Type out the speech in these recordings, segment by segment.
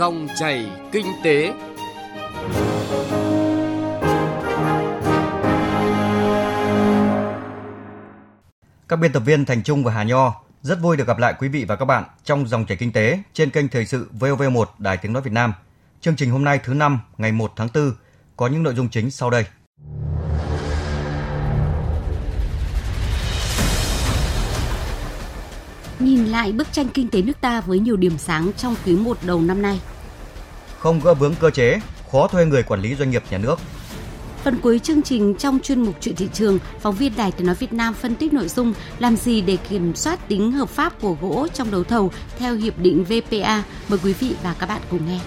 Dòng chảy kinh tế. Các biên tập viên Thành Trung và Hà Nho, rất vui được gặp lại quý vị và các bạn trong dòng chảy kinh tế trên kênh thời sự VOV1 Đài Tiếng nói Việt Nam. Chương trình hôm nay thứ năm, ngày 1 tháng 4 có những nội dung chính sau đây. Lại bức tranh kinh tế nước ta với nhiều điểm sáng trong quý 1 đầu năm nay. Không gỡ vướng cơ chế, khó thuê người quản lý doanh nghiệp nhà nước. Phần cuối chương trình trong chuyên mục chuyện thị trường, phóng viên Đài Tiếng nói Việt Nam phân tích nội dung làm gì để kiểm soát tính hợp pháp của gỗ trong đấu thầu theo hiệp định VPA. Mời quý vị và các bạn cùng nghe.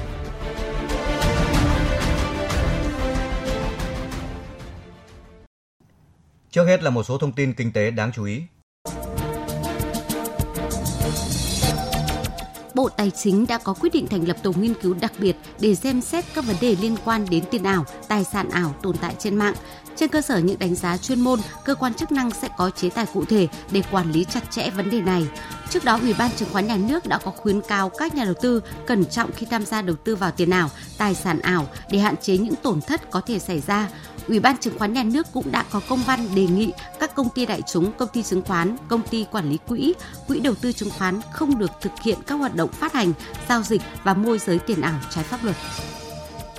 Trước hết là một số thông tin kinh tế đáng chú ý. Bộ Tài chính đã có quyết định thành lập tổ nghiên cứu đặc biệt để xem xét các vấn đề liên quan đến tiền ảo, tài sản ảo tồn tại trên mạng. Trên cơ sở những đánh giá chuyên môn, cơ quan chức năng sẽ có chế tài cụ thể để quản lý chặt chẽ vấn đề này. Trước đó, Ủy ban Chứng khoán Nhà nước đã có khuyến cáo các nhà đầu tư cẩn trọng khi tham gia đầu tư vào tiền ảo, tài sản ảo để hạn chế những tổn thất có thể xảy ra. Ủy ban Chứng khoán Nhà nước cũng đã có công văn đề nghị các công ty đại chúng, công ty chứng khoán, công ty quản lý quỹ, quỹ đầu tư chứng khoán không được thực hiện các hoạt động phát hành, giao dịch và môi giới tiền ảo trái pháp luật.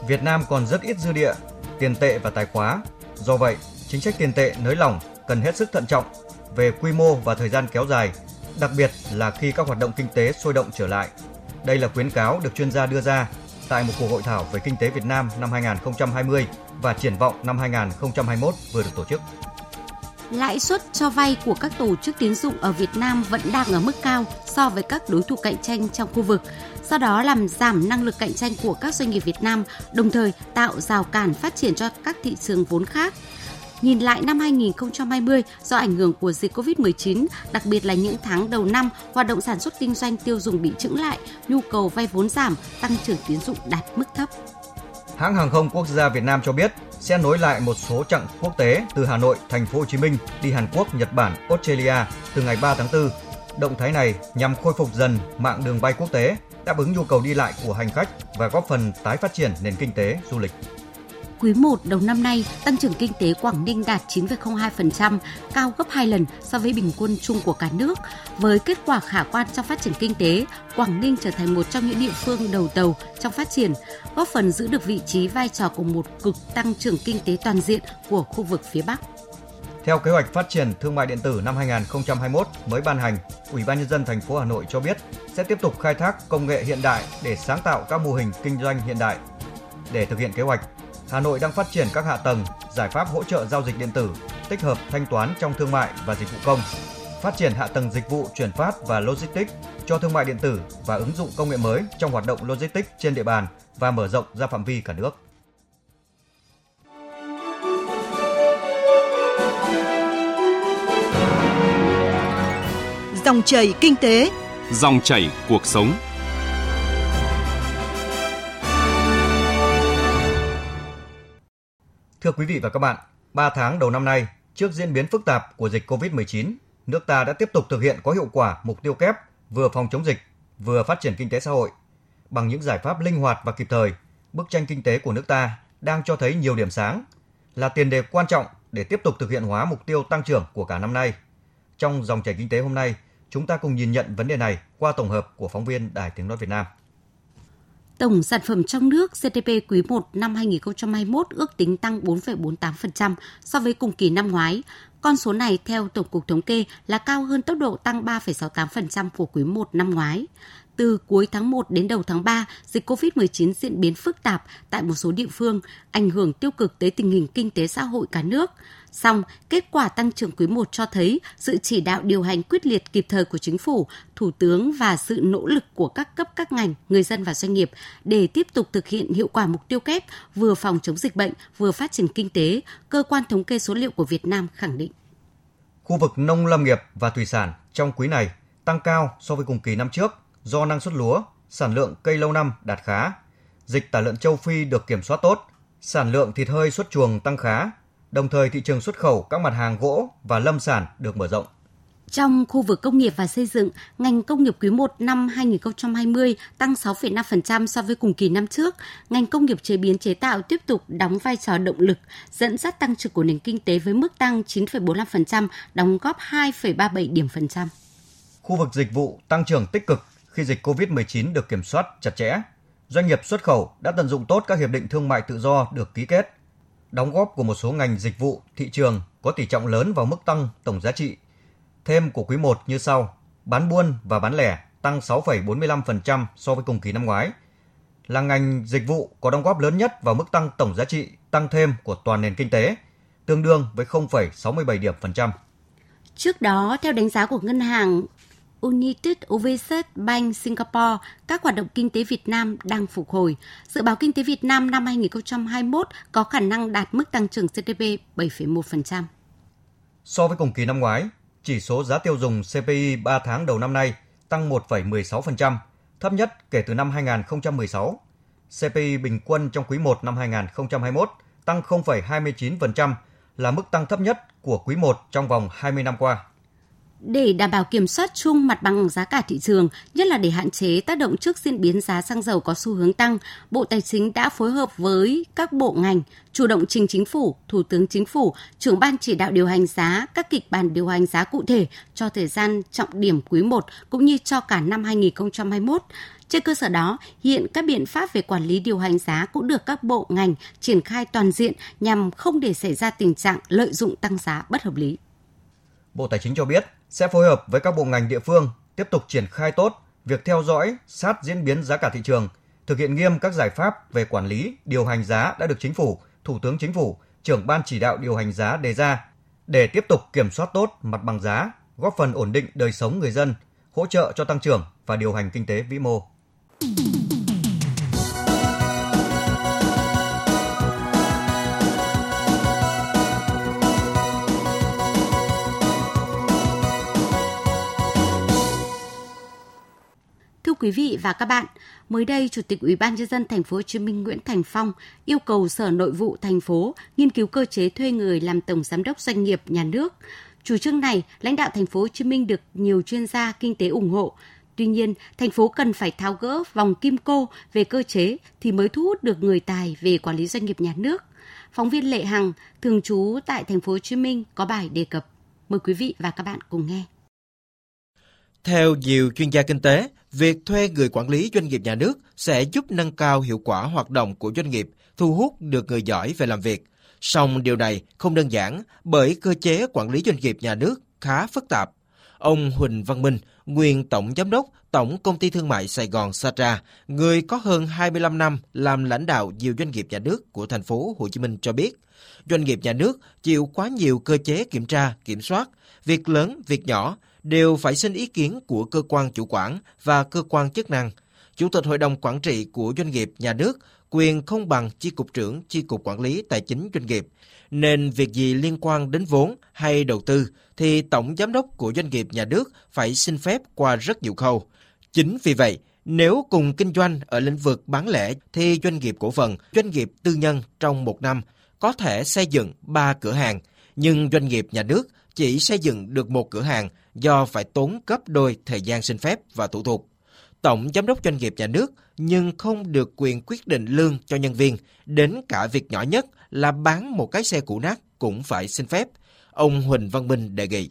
Việt Nam còn rất ít dư địa, tiền tệ và tài khóa. Do vậy, chính sách tiền tệ nới lỏng cần hết sức thận trọng về quy mô và thời gian kéo dài, đặc biệt là khi các hoạt động kinh tế sôi động trở lại. Đây là khuyến cáo được chuyên gia đưa ra tại một cuộc hội thảo về kinh tế Việt Nam năm 2020 và triển vọng năm 2021 vừa được tổ chức. Lãi suất cho vay của các tổ chức tín dụng ở Việt Nam vẫn đang ở mức cao so với các đối thủ cạnh tranh trong khu vực, do đó làm giảm năng lực cạnh tranh của các doanh nghiệp Việt Nam, đồng thời tạo rào cản phát triển cho các thị trường vốn khác. Nhìn lại năm 2020, do ảnh hưởng của dịch COVID-19, đặc biệt là những tháng đầu năm, hoạt động sản xuất kinh doanh tiêu dùng bị chững lại, nhu cầu vay vốn giảm, tăng trưởng tín dụng đạt mức thấp. Hãng hàng không quốc gia Việt Nam cho biết sẽ nối lại một số chặng quốc tế từ Hà Nội, Thành phố Hồ Chí Minh đi Hàn Quốc, Nhật Bản, Australia từ ngày 3 tháng 4. Động thái này nhằm khôi phục dần mạng đường bay quốc tế, đáp ứng nhu cầu đi lại của hành khách và góp phần tái phát triển nền kinh tế du lịch. Quý 1 đầu năm nay, tăng trưởng kinh tế Quảng Ninh đạt 9,02%, cao gấp 2 lần so với bình quân chung của cả nước. Với kết quả khả quan trong phát triển kinh tế, Quảng Ninh trở thành một trong những địa phương đầu tàu trong phát triển, góp phần giữ được vị trí vai trò của một cực tăng trưởng kinh tế toàn diện của khu vực phía Bắc. Theo kế hoạch phát triển thương mại điện tử năm 2021 mới ban hành, Ủy ban nhân dân thành phố Hà Nội cho biết sẽ tiếp tục khai thác công nghệ hiện đại để sáng tạo các mô hình kinh doanh hiện đại. Để thực hiện kế hoạch, Hà Nội đang phát triển các hạ tầng, giải pháp hỗ trợ giao dịch điện tử, tích hợp thanh toán trong thương mại và dịch vụ công, phát triển hạ tầng dịch vụ chuyển phát và logistics cho thương mại điện tử và ứng dụng công nghệ mới trong hoạt động logistics trên địa bàn và mở rộng ra phạm vi cả nước. Dòng chảy kinh tế, dòng chảy cuộc sống. Quý vị và các bạn, 3 tháng đầu năm nay, trước diễn biến phức tạp của dịch COVID-19, nước ta đã tiếp tục thực hiện có hiệu quả mục tiêu kép vừa phòng chống dịch, vừa phát triển kinh tế xã hội. Bằng những giải pháp linh hoạt và kịp thời, bức tranh kinh tế của nước ta đang cho thấy nhiều điểm sáng, là tiền đề quan trọng để tiếp tục thực hiện hóa mục tiêu tăng trưởng của cả năm nay. Trong dòng chảy kinh tế hôm nay, chúng ta cùng nhìn nhận vấn đề này qua tổng hợp của phóng viên Đài Tiếng Nói Việt Nam. Tổng sản phẩm trong nước GDP quý 1 năm 2021 ước tính tăng 4,48% so với cùng kỳ năm ngoái. Con số này theo Tổng cục Thống kê là cao hơn tốc độ tăng 3,68% của quý 1 năm ngoái. Từ cuối tháng 1 đến đầu tháng 3, dịch COVID-19 diễn biến phức tạp tại một số địa phương, ảnh hưởng tiêu cực tới tình hình kinh tế xã hội cả nước. Song, kết quả tăng trưởng quý 1 cho thấy sự chỉ đạo điều hành quyết liệt kịp thời của chính phủ, thủ tướng và sự nỗ lực của các cấp các ngành, người dân và doanh nghiệp để tiếp tục thực hiện hiệu quả mục tiêu kép vừa phòng chống dịch bệnh, vừa phát triển kinh tế, cơ quan thống kê số liệu của Việt Nam khẳng định. Khu vực nông lâm nghiệp và thủy sản trong quý này tăng cao so với cùng kỳ năm trước do năng suất lúa, sản lượng cây lâu năm đạt khá. Dịch tả lợn châu Phi được kiểm soát tốt, sản lượng thịt hơi xuất chuồng tăng khá, đồng thời thị trường xuất khẩu các mặt hàng gỗ và lâm sản được mở rộng. Trong khu vực công nghiệp và xây dựng, ngành công nghiệp quý 1 năm 2020 tăng 6,5% so với cùng kỳ năm trước. Ngành công nghiệp chế biến chế tạo tiếp tục đóng vai trò động lực, dẫn dắt tăng trưởng của nền kinh tế với mức tăng 9,45%, đóng góp 2,37 điểm phần trăm. Khu vực dịch vụ tăng trưởng tích cực khi dịch COVID-19 được kiểm soát chặt chẽ. Doanh nghiệp xuất khẩu đã tận dụng tốt các hiệp định thương mại tự do được ký kết. Đóng góp của một số ngành dịch vụ, thị trường có tỷ trọng lớn vào mức tăng tổng giá trị Thêm của quý 1 như sau: bán buôn và bán lẻ tăng 6,45% so với cùng kỳ năm ngoái. Là ngành dịch vụ có đóng góp lớn nhất vào mức tăng tổng giá trị tăng thêm của toàn nền kinh tế, tương đương với 0,67 điểm phần trăm. Trước đó, theo đánh giá của ngân hàng United Overseas Bank Singapore, các hoạt động kinh tế Việt Nam đang phục hồi. Dự báo kinh tế Việt Nam năm 2021 có khả năng đạt mức tăng trưởng GDP 7,1%. So với cùng kỳ năm ngoái, chỉ số giá tiêu dùng CPI 3 tháng đầu năm nay tăng 1,16%, thấp nhất kể từ năm 2016. CPI bình quân trong quý 1 năm 2021 tăng 0,29% là mức tăng thấp nhất của quý 1 trong vòng 20 năm qua. Để đảm bảo kiểm soát chung mặt bằng giá cả thị trường, nhất là để hạn chế tác động trước diễn biến giá xăng dầu có xu hướng tăng, Bộ Tài chính đã phối hợp với các bộ ngành chủ động trình chính phủ, Thủ tướng Chính phủ, trưởng ban chỉ đạo điều hành giá các kịch bản điều hành giá cụ thể cho thời gian trọng điểm quý 1 cũng như cho cả năm 2021. Trên cơ sở đó, hiện các biện pháp về quản lý điều hành giá cũng được các bộ ngành triển khai toàn diện nhằm không để xảy ra tình trạng lợi dụng tăng giá bất hợp lý. Bộ Tài chính cho biết sẽ phối hợp với các bộ ngành địa phương tiếp tục triển khai tốt việc theo dõi sát diễn biến giá cả thị trường, thực hiện nghiêm các giải pháp về quản lý, điều hành giá đã được chính phủ, Thủ tướng Chính phủ, trưởng ban chỉ đạo điều hành giá đề ra để tiếp tục kiểm soát tốt mặt bằng giá, góp phần ổn định đời sống người dân, hỗ trợ cho tăng trưởng và điều hành kinh tế vĩ mô. Quý vị và các bạn, mới đây Chủ tịch Ủy ban nhân dân thành phố Hồ Chí Minh Nguyễn Thành Phong yêu cầu Sở Nội vụ thành phố nghiên cứu cơ chế thuê người làm tổng giám đốc doanh nghiệp nhà nước. Chủ trương này, lãnh đạo thành phố Hồ Chí Minh được nhiều chuyên gia kinh tế ủng hộ. Tuy nhiên, thành phố cần phải tháo gỡ vòng kim cô về cơ chế thì mới thu hút được người tài về quản lý doanh nghiệp nhà nước. Phóng viên Lệ Hằng, thường trú tại thành phố Hồ Chí Minh có bài đề cập. Mời quý vị và các bạn cùng nghe. Theo nhiều chuyên gia kinh tế, việc thuê người quản lý doanh nghiệp nhà nước sẽ giúp nâng cao hiệu quả hoạt động của doanh nghiệp, thu hút được người giỏi về làm việc. Song điều này không đơn giản bởi cơ chế quản lý doanh nghiệp nhà nước khá phức tạp. Ông Huỳnh Văn Minh, nguyên Tổng Giám đốc Tổng Công ty Thương mại Sài Gòn Satra, người có hơn 25 năm làm lãnh đạo nhiều doanh nghiệp nhà nước của thành phố Hồ Chí Minh cho biết, doanh nghiệp nhà nước chịu quá nhiều cơ chế kiểm tra, kiểm soát, việc lớn, việc nhỏ đều phải xin ý kiến của cơ quan chủ quản và cơ quan chức năng. Chủ tịch Hội đồng Quản trị của doanh nghiệp nhà nước quyền không bằng chi cục trưởng chi cục quản lý tài chính doanh nghiệp, nên việc gì liên quan đến vốn hay đầu tư thì tổng giám đốc của doanh nghiệp nhà nước phải xin phép qua rất nhiều khâu. Chính vì vậy, nếu cùng kinh doanh ở lĩnh vực bán lẻ thì doanh nghiệp cổ phần, doanh nghiệp tư nhân trong một năm có thể xây dựng 3 cửa hàng, nhưng doanh nghiệp nhà nước chỉ xây dựng được một cửa hàng do phải tốn gấp đôi thời gian xin phép và thủ tục. Tổng giám đốc doanh nghiệp nhà nước nhưng không được quyền quyết định lương cho nhân viên, đến cả việc nhỏ nhất là bán một cái xe cũ nát cũng phải xin phép. Ông Huỳnh Văn Minh đề nghị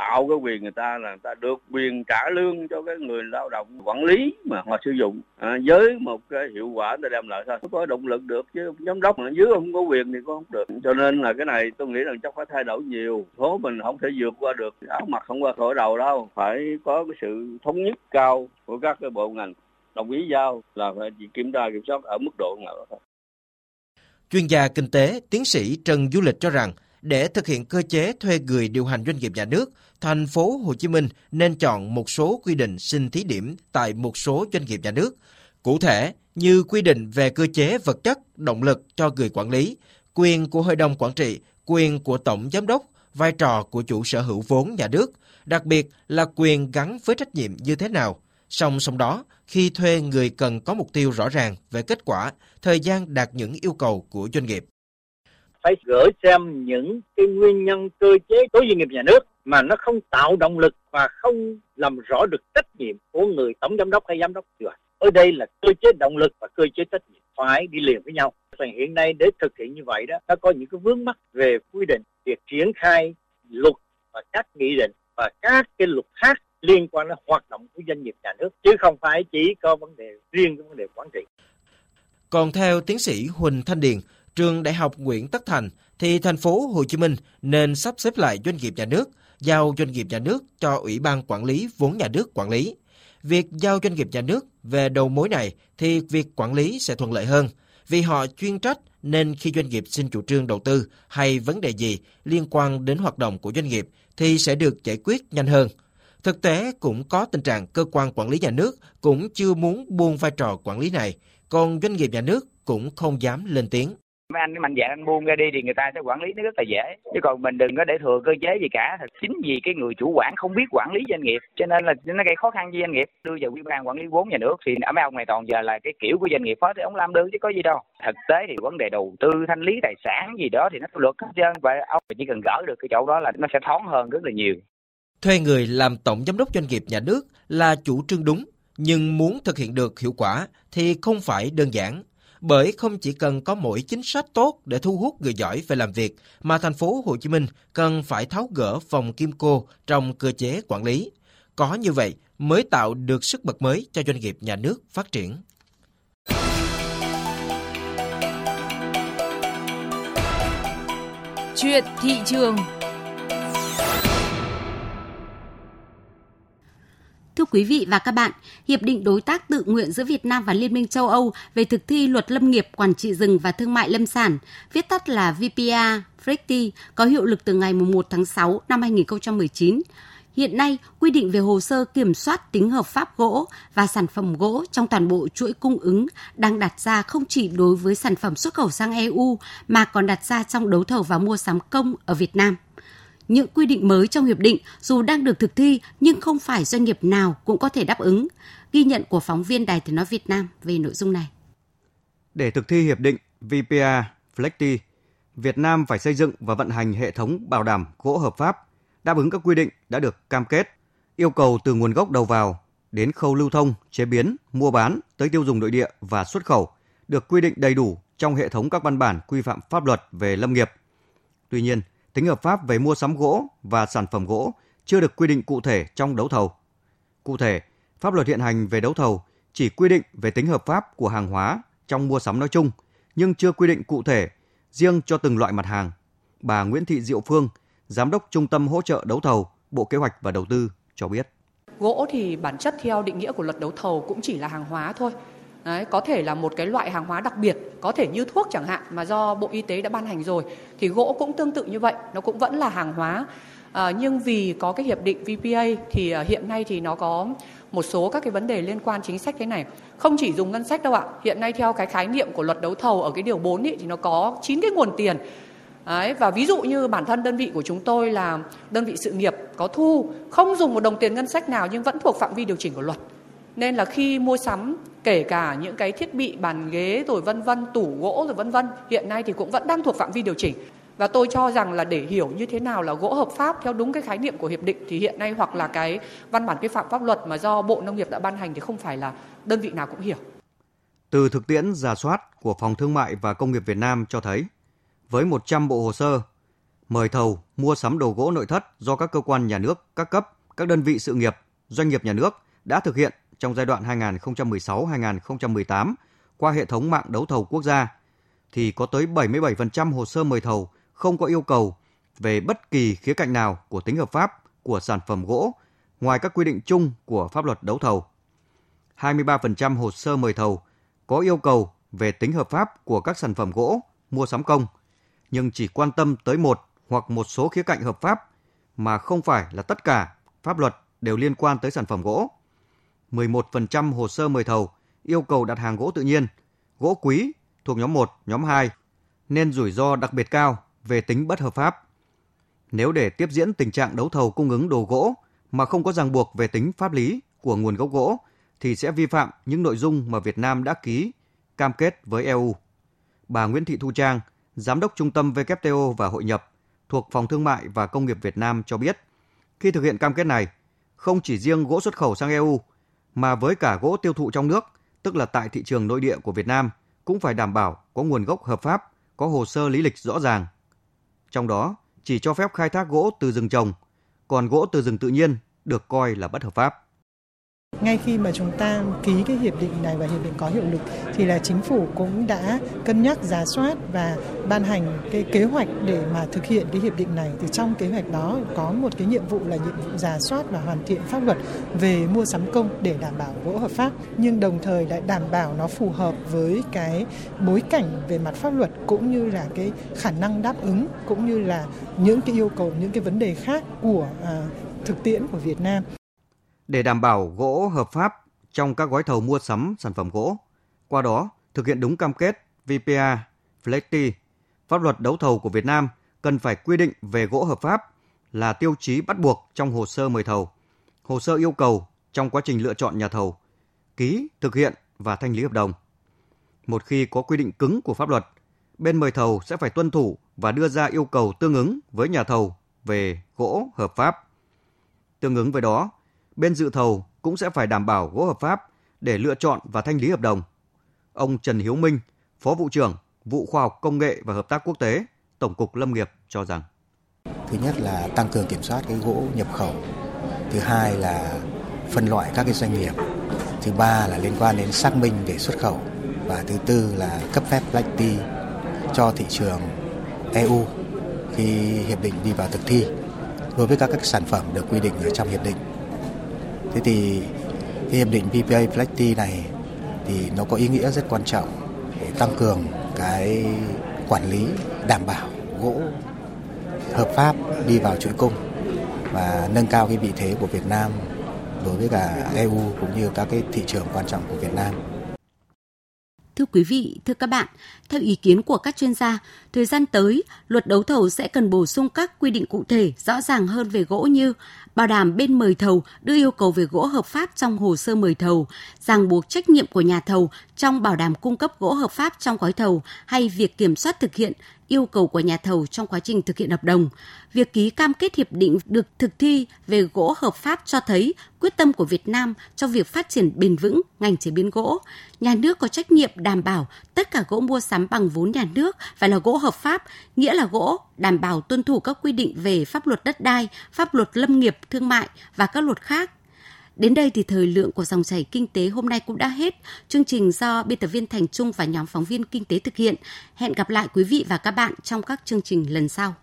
tạo cái quyền người ta là người ta được quyền trả lương cho cái người lao động quản lý mà họ sử dụng. À, với một cái hiệu quả để ta đem lại thôi. Có động lực được chứ giám đốc mà dưới không có quyền thì cũng không được. Cho nên là cái này tôi nghĩ rằng chắc phải thay đổi nhiều. Số mình không thể vượt qua được. Áo mặt không qua khỏi đầu đâu. Phải có cái sự thống nhất cao của các cái bộ ngành. Đồng ý giao là phải chỉ kiểm tra kiểm soát ở mức độ nào đó thôi. Chuyên gia kinh tế tiến sĩ Trần Du Lịch cho rằng để thực hiện cơ chế thuê người điều hành doanh nghiệp nhà nước, thành phố Hồ Chí Minh nên chọn một số quy định xin thí điểm tại một số doanh nghiệp nhà nước. Cụ thể, như quy định về cơ chế vật chất, động lực cho người quản lý, quyền của hội đồng quản trị, quyền của tổng giám đốc, vai trò của chủ sở hữu vốn nhà nước, đặc biệt là quyền gắn với trách nhiệm như thế nào. Song song đó, khi thuê người cần có mục tiêu rõ ràng về kết quả, thời gian đạt những yêu cầu của doanh nghiệp phải gửi xem những cái nguyên nhân cơ chế đối doanh nghiệp nhà nước mà nó không tạo động lực và không làm rõ được trách nhiệm của người tổng giám đốc hay giám đốc điều hành. Ở đây là cơ chế động lực và cơ chế trách nhiệm phải đi liền với nhau. Và hiện nay để thực hiện như vậy đó, nó có những cái vướng mắc về quy định, việc triển khai luật và các nghị định và các cái luật khác liên quan đến hoạt động của doanh nghiệp nhà nước chứ không phải chỉ có vấn đề riêng cái vấn đề quản trị. Còn theo tiến sĩ Huỳnh Thanh Điền, trường Đại học Nguyễn Tất Thành thì thành phố Hồ Chí Minh nên sắp xếp lại doanh nghiệp nhà nước, giao doanh nghiệp nhà nước cho Ủy ban quản lý vốn nhà nước quản lý. Việc giao doanh nghiệp nhà nước về đầu mối này thì việc quản lý sẽ thuận lợi hơn vì họ chuyên trách nên khi doanh nghiệp xin chủ trương đầu tư hay vấn đề gì liên quan đến hoạt động của doanh nghiệp thì sẽ được giải quyết nhanh hơn. Thực tế cũng có tình trạng cơ quan quản lý nhà nước cũng chưa muốn buông vai trò quản lý này, còn doanh nghiệp nhà nước cũng không dám lên tiếng mấy anh mạnh dạn anh buông ra đi thì người ta sẽ quản lý nó rất là dễ. Chứ còn mình đừng có để thừa cơ chế gì cả. Chính vì cái người chủ quản không biết quản lý doanh nghiệp, cho nên là nó gây khó khăn cho doanh nghiệp. Đưa vào ủy ban quản lý vốn nhà nước thì mấy ông này toàn giờ là cái kiểu của doanh nghiệp hết thì ông làm được chứ có gì đâu. Thực tế thì vấn đề đầu tư, thanh lý tài sản gì đó thì nó luật hết trơn. Và ông chỉ cần gỡ được cái chỗ đó là nó sẽ thoáng hơn rất là nhiều. Thuê người làm tổng giám đốc doanh nghiệp nhà nước là chủ trương đúng, nhưng muốn thực hiện được hiệu quả thì không phải đơn giản bởi không chỉ cần có mỗi chính sách tốt để thu hút người giỏi về làm việc mà thành phố Hồ Chí Minh cần phải tháo gỡ vòng kim cô trong cơ chế quản lý. Có như vậy mới tạo được sức bật mới cho doanh nghiệp nhà nước phát triển. Chuyện thị trường Thưa quý vị và các bạn, Hiệp định Đối tác tự nguyện giữa Việt Nam và Liên minh châu Âu về thực thi luật lâm nghiệp, quản trị rừng và thương mại lâm sản, viết tắt là VPA, FLECT, có hiệu lực từ ngày 1 tháng 6 năm 2019. Hiện nay, quy định về hồ sơ kiểm soát tính hợp pháp gỗ và sản phẩm gỗ trong toàn bộ chuỗi cung ứng đang đặt ra không chỉ đối với sản phẩm xuất khẩu sang EU mà còn đặt ra trong đấu thầu và mua sắm công ở Việt Nam những quy định mới trong hiệp định dù đang được thực thi nhưng không phải doanh nghiệp nào cũng có thể đáp ứng. Ghi nhận của phóng viên Đài Tiếng Nói Việt Nam về nội dung này. Để thực thi hiệp định VPA Flexi, Việt Nam phải xây dựng và vận hành hệ thống bảo đảm gỗ hợp pháp, đáp ứng các quy định đã được cam kết, yêu cầu từ nguồn gốc đầu vào đến khâu lưu thông, chế biến, mua bán tới tiêu dùng nội địa và xuất khẩu được quy định đầy đủ trong hệ thống các văn bản quy phạm pháp luật về lâm nghiệp. Tuy nhiên, tính hợp pháp về mua sắm gỗ và sản phẩm gỗ chưa được quy định cụ thể trong đấu thầu. Cụ thể, pháp luật hiện hành về đấu thầu chỉ quy định về tính hợp pháp của hàng hóa trong mua sắm nói chung, nhưng chưa quy định cụ thể riêng cho từng loại mặt hàng. Bà Nguyễn Thị Diệu Phương, Giám đốc Trung tâm Hỗ trợ Đấu thầu, Bộ Kế hoạch và Đầu tư cho biết. Gỗ thì bản chất theo định nghĩa của luật đấu thầu cũng chỉ là hàng hóa thôi. Đấy, có thể là một cái loại hàng hóa đặc biệt, có thể như thuốc chẳng hạn mà do Bộ Y tế đã ban hành rồi thì gỗ cũng tương tự như vậy, nó cũng vẫn là hàng hóa. À, nhưng vì có cái hiệp định VPA thì à, hiện nay thì nó có một số các cái vấn đề liên quan chính sách thế này. Không chỉ dùng ngân sách đâu ạ. Hiện nay theo cái khái niệm của luật đấu thầu ở cái điều 4 ý, thì nó có 9 cái nguồn tiền. Đấy, và ví dụ như bản thân đơn vị của chúng tôi là đơn vị sự nghiệp có thu không dùng một đồng tiền ngân sách nào nhưng vẫn thuộc phạm vi điều chỉnh của luật. Nên là khi mua sắm kể cả những cái thiết bị bàn ghế rồi vân vân, tủ gỗ rồi vân vân, hiện nay thì cũng vẫn đang thuộc phạm vi điều chỉnh. Và tôi cho rằng là để hiểu như thế nào là gỗ hợp pháp theo đúng cái khái niệm của hiệp định thì hiện nay hoặc là cái văn bản quy phạm pháp luật mà do Bộ Nông nghiệp đã ban hành thì không phải là đơn vị nào cũng hiểu. Từ thực tiễn giả soát của Phòng Thương mại và Công nghiệp Việt Nam cho thấy, với 100 bộ hồ sơ, mời thầu mua sắm đồ gỗ nội thất do các cơ quan nhà nước, các cấp, các đơn vị sự nghiệp, doanh nghiệp nhà nước đã thực hiện trong giai đoạn 2016-2018 qua hệ thống mạng đấu thầu quốc gia thì có tới 77% hồ sơ mời thầu không có yêu cầu về bất kỳ khía cạnh nào của tính hợp pháp của sản phẩm gỗ ngoài các quy định chung của pháp luật đấu thầu. 23% hồ sơ mời thầu có yêu cầu về tính hợp pháp của các sản phẩm gỗ mua sắm công, nhưng chỉ quan tâm tới một hoặc một số khía cạnh hợp pháp mà không phải là tất cả pháp luật đều liên quan tới sản phẩm gỗ. 11% hồ sơ mời thầu yêu cầu đặt hàng gỗ tự nhiên, gỗ quý thuộc nhóm 1, nhóm 2, nên rủi ro đặc biệt cao về tính bất hợp pháp. Nếu để tiếp diễn tình trạng đấu thầu cung ứng đồ gỗ mà không có ràng buộc về tính pháp lý của nguồn gốc gỗ thì sẽ vi phạm những nội dung mà Việt Nam đã ký cam kết với EU. Bà Nguyễn Thị Thu Trang, Giám đốc Trung tâm WTO và Hội nhập thuộc Phòng Thương mại và Công nghiệp Việt Nam cho biết, Khi thực hiện cam kết này, không chỉ riêng gỗ xuất khẩu sang EU mà với cả gỗ tiêu thụ trong nước, tức là tại thị trường nội địa của Việt Nam cũng phải đảm bảo có nguồn gốc hợp pháp, có hồ sơ lý lịch rõ ràng. Trong đó, chỉ cho phép khai thác gỗ từ rừng trồng, còn gỗ từ rừng tự nhiên được coi là bất hợp pháp. Ngay khi mà chúng ta ký cái hiệp định này và hiệp định có hiệu lực thì là chính phủ cũng đã cân nhắc giả soát và ban hành cái kế hoạch để mà thực hiện cái hiệp định này. Thì trong kế hoạch đó có một cái nhiệm vụ là nhiệm vụ giả soát và hoàn thiện pháp luật về mua sắm công để đảm bảo gỗ hợp pháp nhưng đồng thời lại đảm bảo nó phù hợp với cái bối cảnh về mặt pháp luật cũng như là cái khả năng đáp ứng cũng như là những cái yêu cầu những cái vấn đề khác của à, thực tiễn của Việt Nam để đảm bảo gỗ hợp pháp trong các gói thầu mua sắm sản phẩm gỗ. Qua đó, thực hiện đúng cam kết VPA, FLECTI, pháp luật đấu thầu của Việt Nam cần phải quy định về gỗ hợp pháp là tiêu chí bắt buộc trong hồ sơ mời thầu, hồ sơ yêu cầu trong quá trình lựa chọn nhà thầu, ký, thực hiện và thanh lý hợp đồng. Một khi có quy định cứng của pháp luật, bên mời thầu sẽ phải tuân thủ và đưa ra yêu cầu tương ứng với nhà thầu về gỗ hợp pháp. Tương ứng với đó, bên dự thầu cũng sẽ phải đảm bảo gỗ hợp pháp để lựa chọn và thanh lý hợp đồng. Ông Trần Hiếu Minh, Phó vụ trưởng vụ khoa học công nghệ và hợp tác quốc tế, Tổng cục Lâm nghiệp cho rằng Thứ nhất là tăng cường kiểm soát cái gỗ nhập khẩu. Thứ hai là phân loại các cái doanh nghiệp. Thứ ba là liên quan đến xác minh để xuất khẩu và thứ tư là cấp phép LACTI cho thị trường EU khi hiệp định đi vào thực thi đối với các các sản phẩm được quy định ở trong hiệp định Thế thì cái hiệp định PPA Flexi này thì nó có ý nghĩa rất quan trọng để tăng cường cái quản lý đảm bảo gỗ hợp pháp đi vào chuỗi cung và nâng cao cái vị thế của Việt Nam đối với cả EU cũng như các cái thị trường quan trọng của Việt Nam. Thưa quý vị, thưa các bạn, theo ý kiến của các chuyên gia, thời gian tới, luật đấu thầu sẽ cần bổ sung các quy định cụ thể rõ ràng hơn về gỗ như bảo đảm bên mời thầu đưa yêu cầu về gỗ hợp pháp trong hồ sơ mời thầu, ràng buộc trách nhiệm của nhà thầu trong bảo đảm cung cấp gỗ hợp pháp trong gói thầu hay việc kiểm soát thực hiện yêu cầu của nhà thầu trong quá trình thực hiện hợp đồng. Việc ký cam kết hiệp định được thực thi về gỗ hợp pháp cho thấy quyết tâm của Việt Nam trong việc phát triển bền vững ngành chế biến gỗ. Nhà nước có trách nhiệm đảm bảo tất cả gỗ mua sắm bằng vốn nhà nước phải là gỗ hợp pháp, nghĩa là gỗ đảm bảo tuân thủ các quy định về pháp luật đất đai, pháp luật lâm nghiệp, thương mại và các luật khác Đến đây thì thời lượng của dòng chảy kinh tế hôm nay cũng đã hết. Chương trình do biên tập viên Thành Trung và nhóm phóng viên kinh tế thực hiện. Hẹn gặp lại quý vị và các bạn trong các chương trình lần sau.